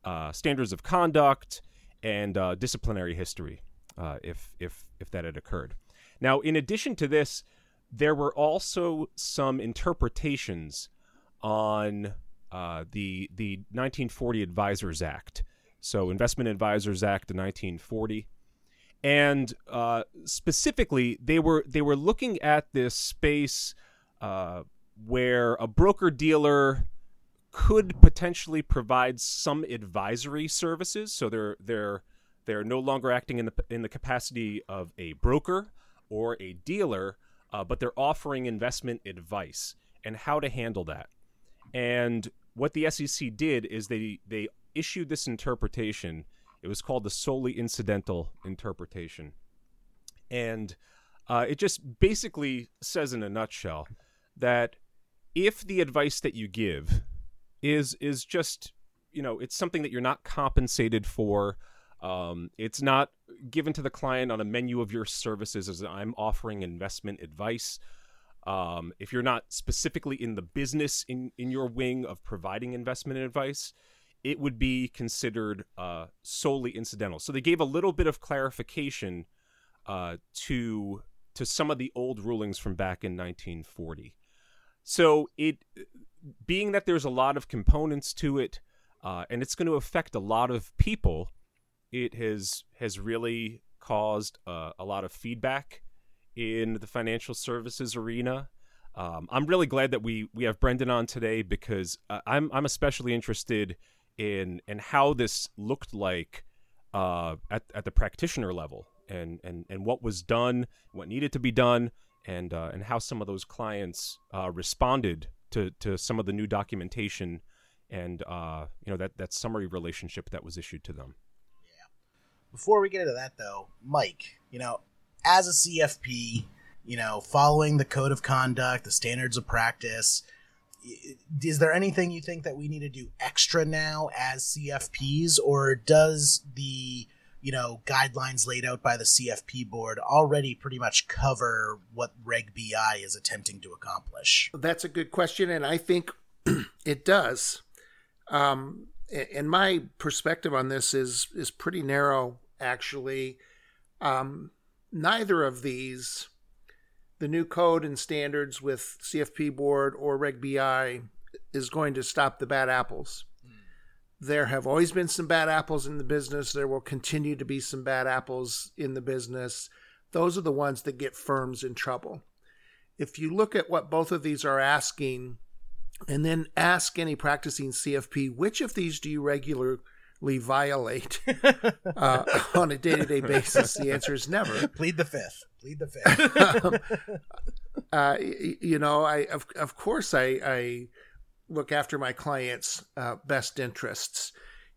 uh, standards of conduct, and uh, disciplinary history uh, if if if that had occurred. Now, in addition to this, there were also some interpretations on uh, the the 1940 Advisors Act. So, Investment Advisors Act of 1940, and uh, specifically, they were they were looking at this space uh, where a broker dealer could potentially provide some advisory services. So they're they're they're no longer acting in the in the capacity of a broker or a dealer, uh, but they're offering investment advice and how to handle that. And what the SEC did is they they issued this interpretation. It was called the solely incidental interpretation, and uh, it just basically says in a nutshell that if the advice that you give is is just you know it's something that you're not compensated for um, it's not given to the client on a menu of your services as i'm offering investment advice um, if you're not specifically in the business in, in your wing of providing investment advice it would be considered uh, solely incidental so they gave a little bit of clarification uh, to to some of the old rulings from back in 1940 so it being that there's a lot of components to it, uh, and it's going to affect a lot of people, it has has really caused uh, a lot of feedback in the financial services arena. Um, I'm really glad that we we have Brendan on today because uh, I'm I'm especially interested in in how this looked like uh, at at the practitioner level and and and what was done, what needed to be done, and uh, and how some of those clients uh, responded to to some of the new documentation and uh, you know that that summary relationship that was issued to them. Yeah. Before we get into that, though, Mike, you know, as a CFP, you know, following the code of conduct, the standards of practice. Is there anything you think that we need to do extra now as CFPs, or does the you know guidelines laid out by the CFP board already pretty much cover what Reg BI is attempting to accomplish? That's a good question, and I think it does. Um, and my perspective on this is is pretty narrow, actually. Um, neither of these, the new code and standards with CFP board or Reg BI, is going to stop the bad apples. There have always been some bad apples in the business. There will continue to be some bad apples in the business. Those are the ones that get firms in trouble. If you look at what both of these are asking, and then ask any practicing CFP, which of these do you regularly violate uh, on a day to day basis? The answer is never. Plead the fifth. Plead the fifth. um, uh, you know, I of of course I I look after my clients' uh, best interests.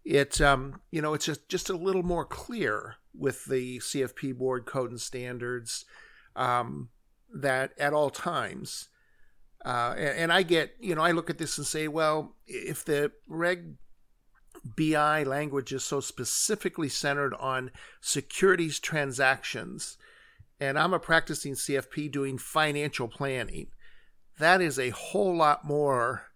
It um, you know it's just just a little more clear with the CFP board code and standards um, that at all times. Uh, and, and I get you know I look at this and say, well, if the reg BI language is so specifically centered on securities transactions, and I'm a practicing CFP doing financial planning, that is a whole lot more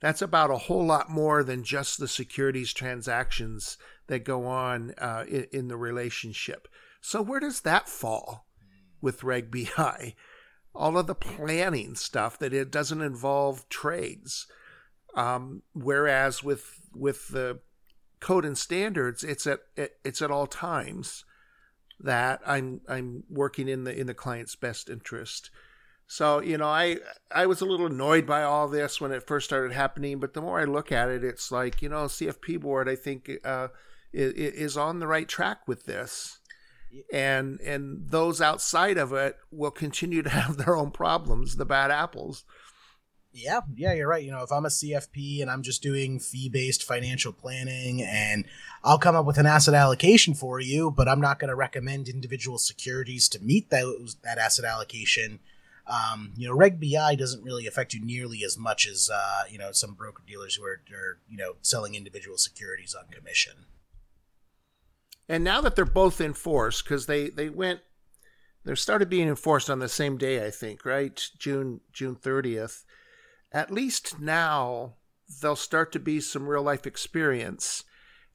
that's about a whole lot more than just the securities transactions that go on uh, in, in, the relationship. So where does that fall with Reg BI? All of the planning stuff that it doesn't involve trades. Um, whereas with with the code and standards, it's at it's at all times that I'm I'm working in the in the client's best interest. So you know, I I was a little annoyed by all this when it first started happening, but the more I look at it, it's like you know, CFP board I think uh, is, is on the right track with this, and and those outside of it will continue to have their own problems, the bad apples. Yeah, yeah, you're right. You know, if I'm a CFP and I'm just doing fee based financial planning and I'll come up with an asset allocation for you, but I'm not going to recommend individual securities to meet that, that asset allocation um, you know, Reg BI doesn't really affect you nearly as much as uh, you know some broker dealers who are, are you know selling individual securities on commission. And now that they're both enforced, because they they went, they started being enforced on the same day, I think, right? June June thirtieth. At least now there'll start to be some real life experience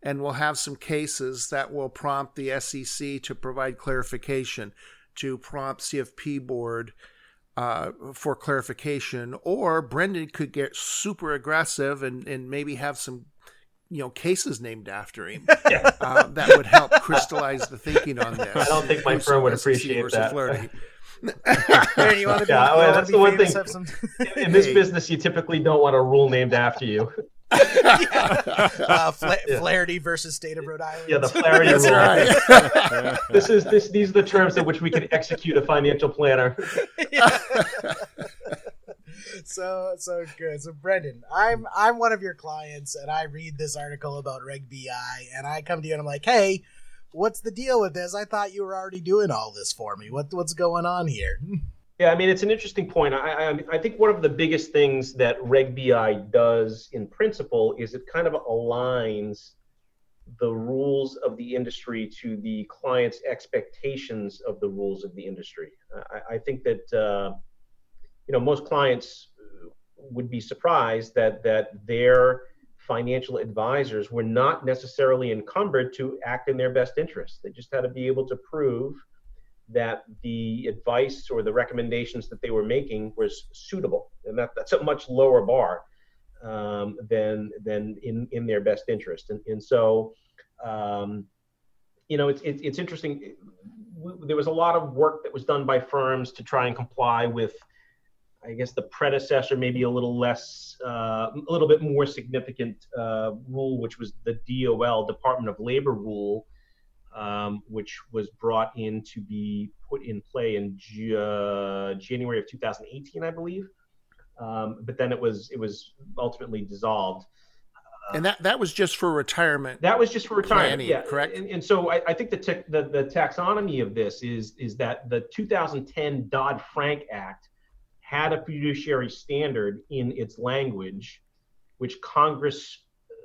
and we'll have some cases that will prompt the SEC to provide clarification, to prompt CFP board uh, for clarification, or Brendan could get super aggressive and, and maybe have some you know cases named after him. Yeah. Uh, that would help crystallize the thinking on this. I don't think my firm would appreciate that. Flirty. you want to be, yeah, well, that's the one thing. Some... In this hey. business, you typically don't want a rule named after you. uh, Fla- yeah. Flaherty versus state of Rhode Island. Yeah, the Flaherty That's rule. Right. this is this. These are the terms in which we can execute a financial planner. so so good. So Brendan, I'm I'm one of your clients, and I read this article about Reg BI, and I come to you and I'm like, hey, what's the deal with this? I thought you were already doing all this for me. What what's going on here? Yeah, I mean it's an interesting point. I, I, I think one of the biggest things that Reg BI does in principle is it kind of aligns the rules of the industry to the client's expectations of the rules of the industry. I, I think that uh, you know most clients would be surprised that that their financial advisors were not necessarily encumbered to act in their best interest. They just had to be able to prove that the advice or the recommendations that they were making was suitable, and that, that's a much lower bar um, than than in in their best interest. And and so, um, you know, it's it's, it's interesting. There was a lot of work that was done by firms to try and comply with I guess the predecessor, maybe a little less, uh, a little bit more significant uh, rule, which was the DOL, Department of Labor rule, um, which was brought in to be put in play in uh, January of 2018, I believe. Um, but then it was it was ultimately dissolved. and that, that was just for retirement. That was just for retirement, planning, yeah. Correct. And, and so I, I think the, te- the the taxonomy of this is is that the 2010 Dodd Frank Act had a fiduciary standard in its language, which Congress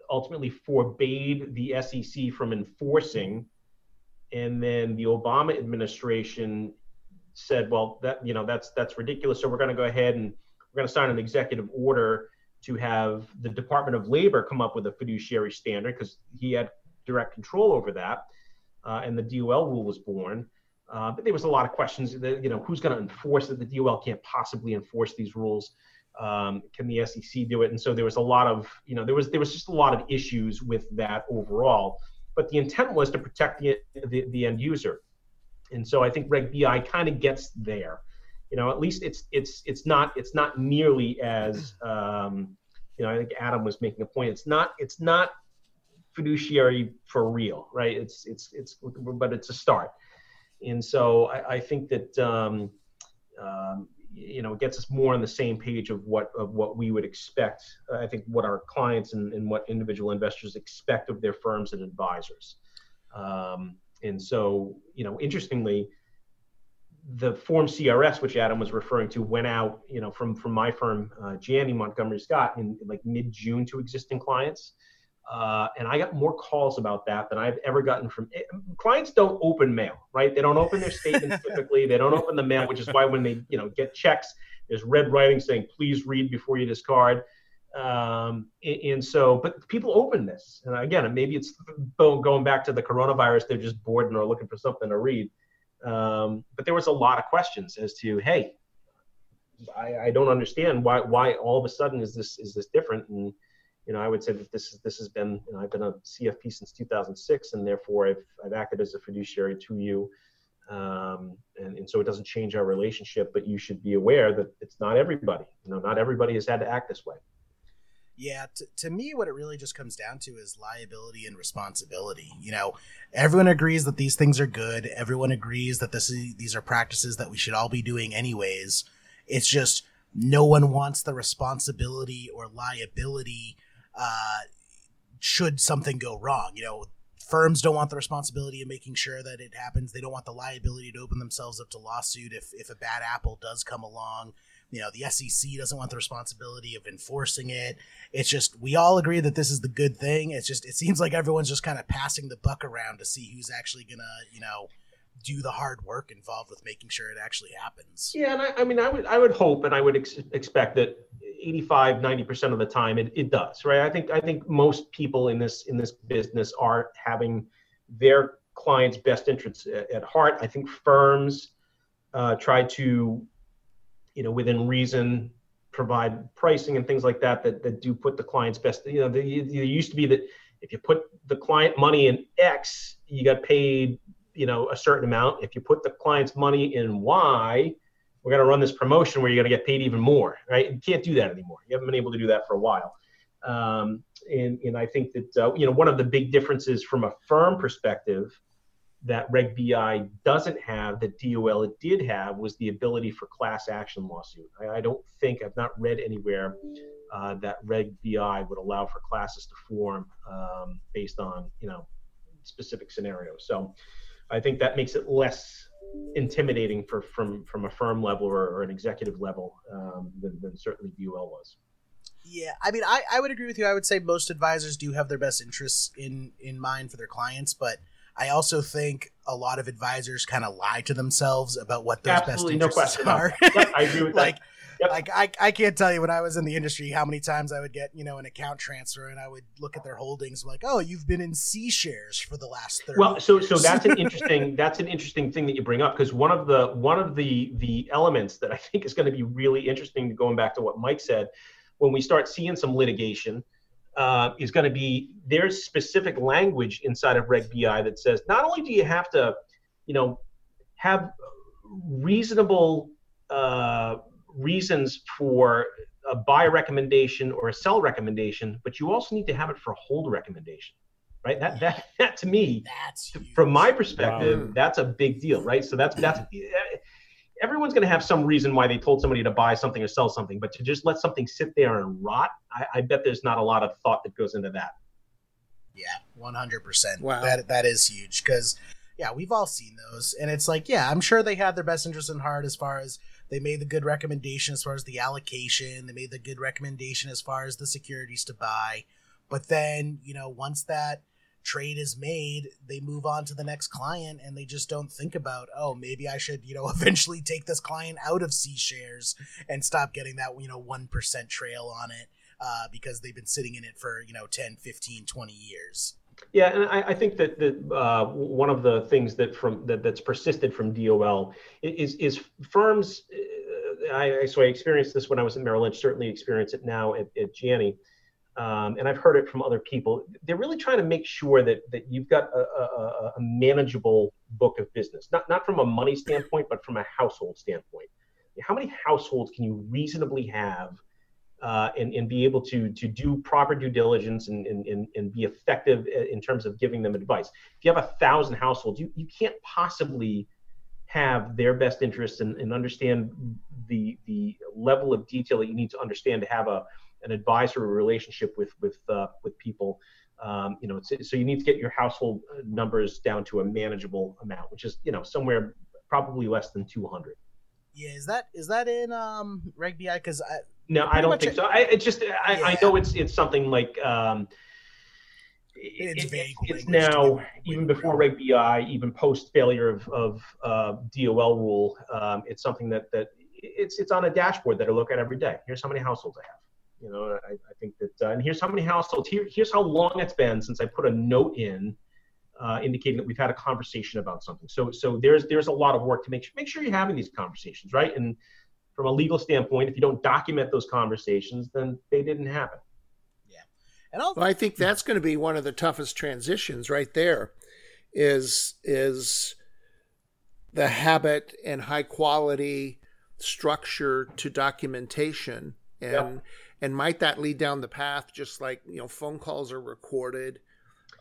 ultimately forbade the SEC from enforcing. And then the Obama administration said, well, that you know that's that's ridiculous. So we're going to go ahead and we're going to sign an executive order to have the Department of Labor come up with a fiduciary standard because he had direct control over that. Uh, and the DOL rule was born. Uh, but there was a lot of questions that, you know, who's going to enforce it? The DOL can't possibly enforce these rules. Um, can the SEC do it? And so there was a lot of, you know, there was there was just a lot of issues with that overall. But the intent was to protect the the, the end user. And so I think Reg BI kind of gets there. You know, at least it's it's it's not it's not nearly as um, you know. I think Adam was making a point. It's not it's not fiduciary for real, right? It's it's it's but it's a start and so I, I think that um, um, you know it gets us more on the same page of what of what we would expect. I think what our clients and, and what individual investors expect of their firms and advisors. Um, and so you know, interestingly, the form CRS, which Adam was referring to, went out, you know, from from my firm, uh, Janney Montgomery Scott, in, in like mid June to existing clients. Uh, and I got more calls about that than I've ever gotten from eh, clients. Don't open mail, right? They don't open their statements typically. They don't open the mail, which is why when they, you know, get checks, there's red writing saying "Please read before you discard." Um, and, and so, but people open this, and again, maybe it's going back to the coronavirus. They're just bored and are looking for something to read. Um, but there was a lot of questions as to, hey, I, I don't understand why why all of a sudden is this is this different and you know, I would say that this is this has been you know, I've been a CFP since 2006, and therefore I've I've acted as a fiduciary to you, um, and and so it doesn't change our relationship. But you should be aware that it's not everybody. You know, not everybody has had to act this way. Yeah, t- to me, what it really just comes down to is liability and responsibility. You know, everyone agrees that these things are good. Everyone agrees that this is, these are practices that we should all be doing anyways. It's just no one wants the responsibility or liability uh, should something go wrong. You know, firms don't want the responsibility of making sure that it happens. They don't want the liability to open themselves up to lawsuit if, if a bad apple does come along. You know, the SEC doesn't want the responsibility of enforcing it. It's just, we all agree that this is the good thing. It's just, it seems like everyone's just kind of passing the buck around to see who's actually to, you know, do the hard work involved with making sure it actually happens. Yeah, and I, I mean, I would I would hope and I would ex- expect that 85 90% of the time it, it does right? I think i think most people in this in this business are having their clients best interests at, at heart. I think firms uh, try to you know within reason provide pricing and things like that that, that do put the client's best you know there used to be that if you put the client money in x you got paid you know a certain amount. If you put the client's money in y we're going to run this promotion where you're going to get paid even more, right? You can't do that anymore. You haven't been able to do that for a while. Um, and, and I think that, uh, you know, one of the big differences from a firm perspective that Reg BI doesn't have that DOL did have was the ability for class action lawsuit. I, I don't think, I've not read anywhere uh, that Reg BI would allow for classes to form um, based on, you know, specific scenarios. So I think that makes it less intimidating for from from a firm level or, or an executive level um, than, than certainly DOL was. Yeah, I mean, I, I would agree with you. I would say most advisors do have their best interests in in mind for their clients, but I also think a lot of advisors kind of lie to themselves about what those Absolutely, best interests no are. yep, I agree with like, that. Yep. Like I, I can't tell you when I was in the industry how many times I would get you know an account transfer and I would look at their holdings like oh you've been in C shares for the last thirty. Well, so so that's an interesting that's an interesting thing that you bring up because one of the one of the the elements that I think is going to be really interesting going back to what Mike said when we start seeing some litigation. Uh, is going to be there's specific language inside of Reg BI that says not only do you have to, you know, have reasonable uh, reasons for a buy recommendation or a sell recommendation, but you also need to have it for a hold recommendation, right? That that, that to me, that's from my perspective, wow. that's a big deal, right? So that's that's eh, everyone's going to have some reason why they told somebody to buy something or sell something, but to just let something sit there and rot, I, I bet there's not a lot of thought that goes into that. Yeah, one hundred percent. Wow, that that is huge because yeah, we've all seen those, and it's like yeah, I'm sure they had their best interest in heart as far as they made the good recommendation as far as the allocation. They made the good recommendation as far as the securities to buy. But then, you know, once that trade is made, they move on to the next client and they just don't think about, oh, maybe I should, you know, eventually take this client out of C shares and stop getting that, you know, 1% trail on it uh, because they've been sitting in it for, you know, 10, 15, 20 years. Yeah, and I, I think that that uh, one of the things that from that, that's persisted from DOL is is firms. Uh, I, so I experienced this when I was in Merrill Lynch. Certainly experience it now at, at Janney, um, and I've heard it from other people. They're really trying to make sure that that you've got a, a, a manageable book of business, not not from a money standpoint, but from a household standpoint. How many households can you reasonably have? Uh, and, and be able to to do proper due diligence and, and, and be effective in terms of giving them advice. If you have a thousand households, you, you can't possibly have their best interests and, and understand the the level of detail that you need to understand to have a an advisory relationship with with uh, with people. Um, you know, so you need to get your household numbers down to a manageable amount, which is you know somewhere probably less than 200. Yeah, is that is that in um Reg BI? Because No, I don't think so. I it just I, yeah. I know it's it's something like um, it's it, vague. It's now even before Reg BI, even post failure of of uh, DOL rule. Um, it's something that that it's it's on a dashboard that I look at every day. Here's how many households I have. You know, I, I think that, uh, and here's how many households. Here, here's how long it's been since I put a note in, uh, indicating that we've had a conversation about something. So, so there's there's a lot of work to make make sure you're having these conversations, right? And from a legal standpoint, if you don't document those conversations, then they didn't happen. Yeah, and I'll, well, I think that's going to be one of the toughest transitions right there. Is is the habit and high quality structure to documentation and yep. and might that lead down the path just like you know phone calls are recorded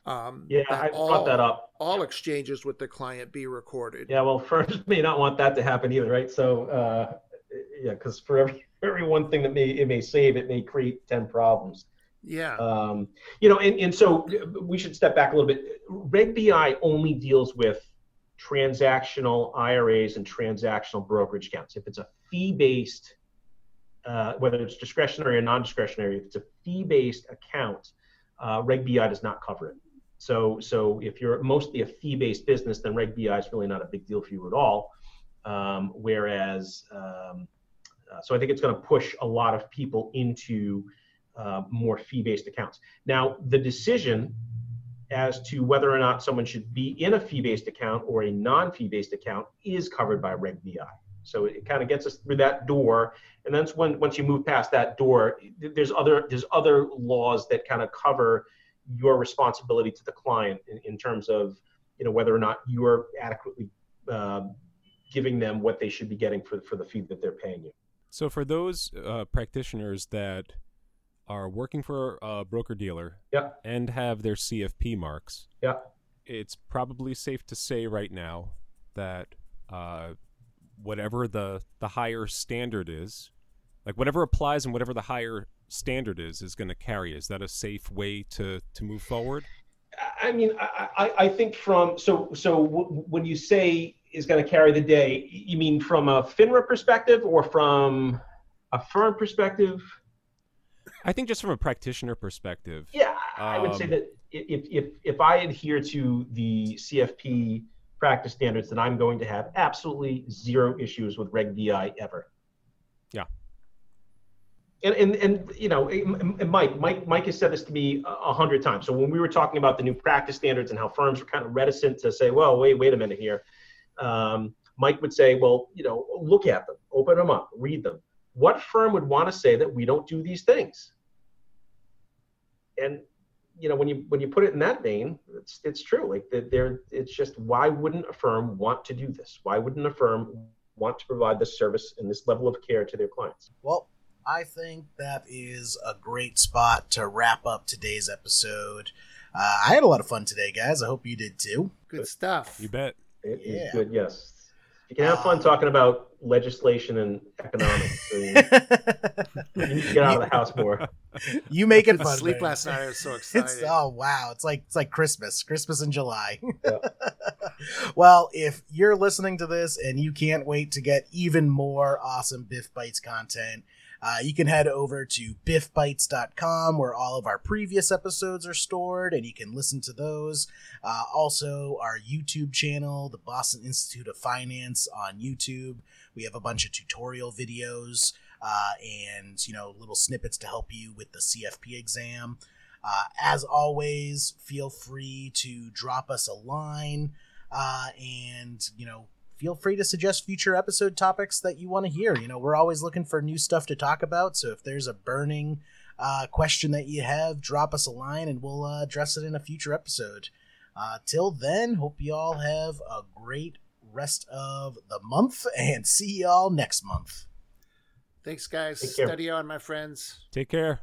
um, yeah, I all, brought that up. All exchanges with the client be recorded. Yeah, well, firms may not want that to happen either, right? So, uh, yeah, because for every every one thing that may it may save, it may create ten problems. Yeah. Um, you know, and, and so we should step back a little bit. Reg BI only deals with transactional IRAs and transactional brokerage accounts. If it's a fee-based, uh, whether it's discretionary or non-discretionary, if it's a fee-based account, uh, Reg BI does not cover it. So, so if you're mostly a fee-based business, then Reg BI is really not a big deal for you at all. Um, whereas um, Uh, so I think it's going to push a lot of people into uh, more fee-based accounts. Now, the decision as to whether or not someone should be in a fee-based account or a non-fee-based account is covered by Reg BI. So it kind of gets us through that door, and then when once you move past that door, there's other there's other laws that kind of cover your responsibility to the client in, in terms of you know whether or not you are adequately uh, giving them what they should be getting for for the fee that they're paying you. So for those uh, practitioners that are working for a broker dealer yeah. and have their CFP marks, yeah. it's probably safe to say right now that uh, whatever the the higher standard is, like whatever applies and whatever the higher standard is, is going to carry. Is that a safe way to to move forward? I mean, I, I, I think from so so w- when you say is going to carry the day, you mean from a FINRA perspective or from a firm perspective? I think just from a practitioner perspective. Yeah, I would say um, that if if if I adhere to the CFP practice standards, then I'm going to have absolutely zero issues with Reg BI ever. And, and, and you know, and Mike, Mike, Mike has said this to me a hundred times. So when we were talking about the new practice standards and how firms were kind of reticent to say, well, wait, wait a minute here. Um, Mike would say, well, you know, look at them, open them up, read them. What firm would want to say that we don't do these things? And you know when you when you put it in that vein it's it's true like there it's just why wouldn't a firm want to do this why wouldn't a firm want to provide this service and this level of care to their clients well i think that is a great spot to wrap up today's episode uh, i had a lot of fun today guys i hope you did too good stuff you bet it yeah. is good yes you can have fun um, talking about legislation and economics. you need to get out of the house more. You make it fun. Sleep man. last night. I was so excited. It's, oh wow! It's like it's like Christmas. Christmas in July. Yeah. well, if you're listening to this and you can't wait to get even more awesome Biff Bites content, uh, you can head over to biffbites.com where all of our previous episodes are stored and you can listen to those. Uh, also, our YouTube channel, the Boston Institute of Finance on YouTube. We have a bunch of tutorial videos uh, and, you know, little snippets to help you with the CFP exam. Uh, as always, feel free to drop us a line uh, and, you know, feel free to suggest future episode topics that you want to hear. You know, we're always looking for new stuff to talk about. So if there's a burning uh, question that you have, drop us a line and we'll uh, address it in a future episode. Uh, till then, hope you all have a great rest of the month and see y'all next month. Thanks, guys. Study on, my friends. Take care.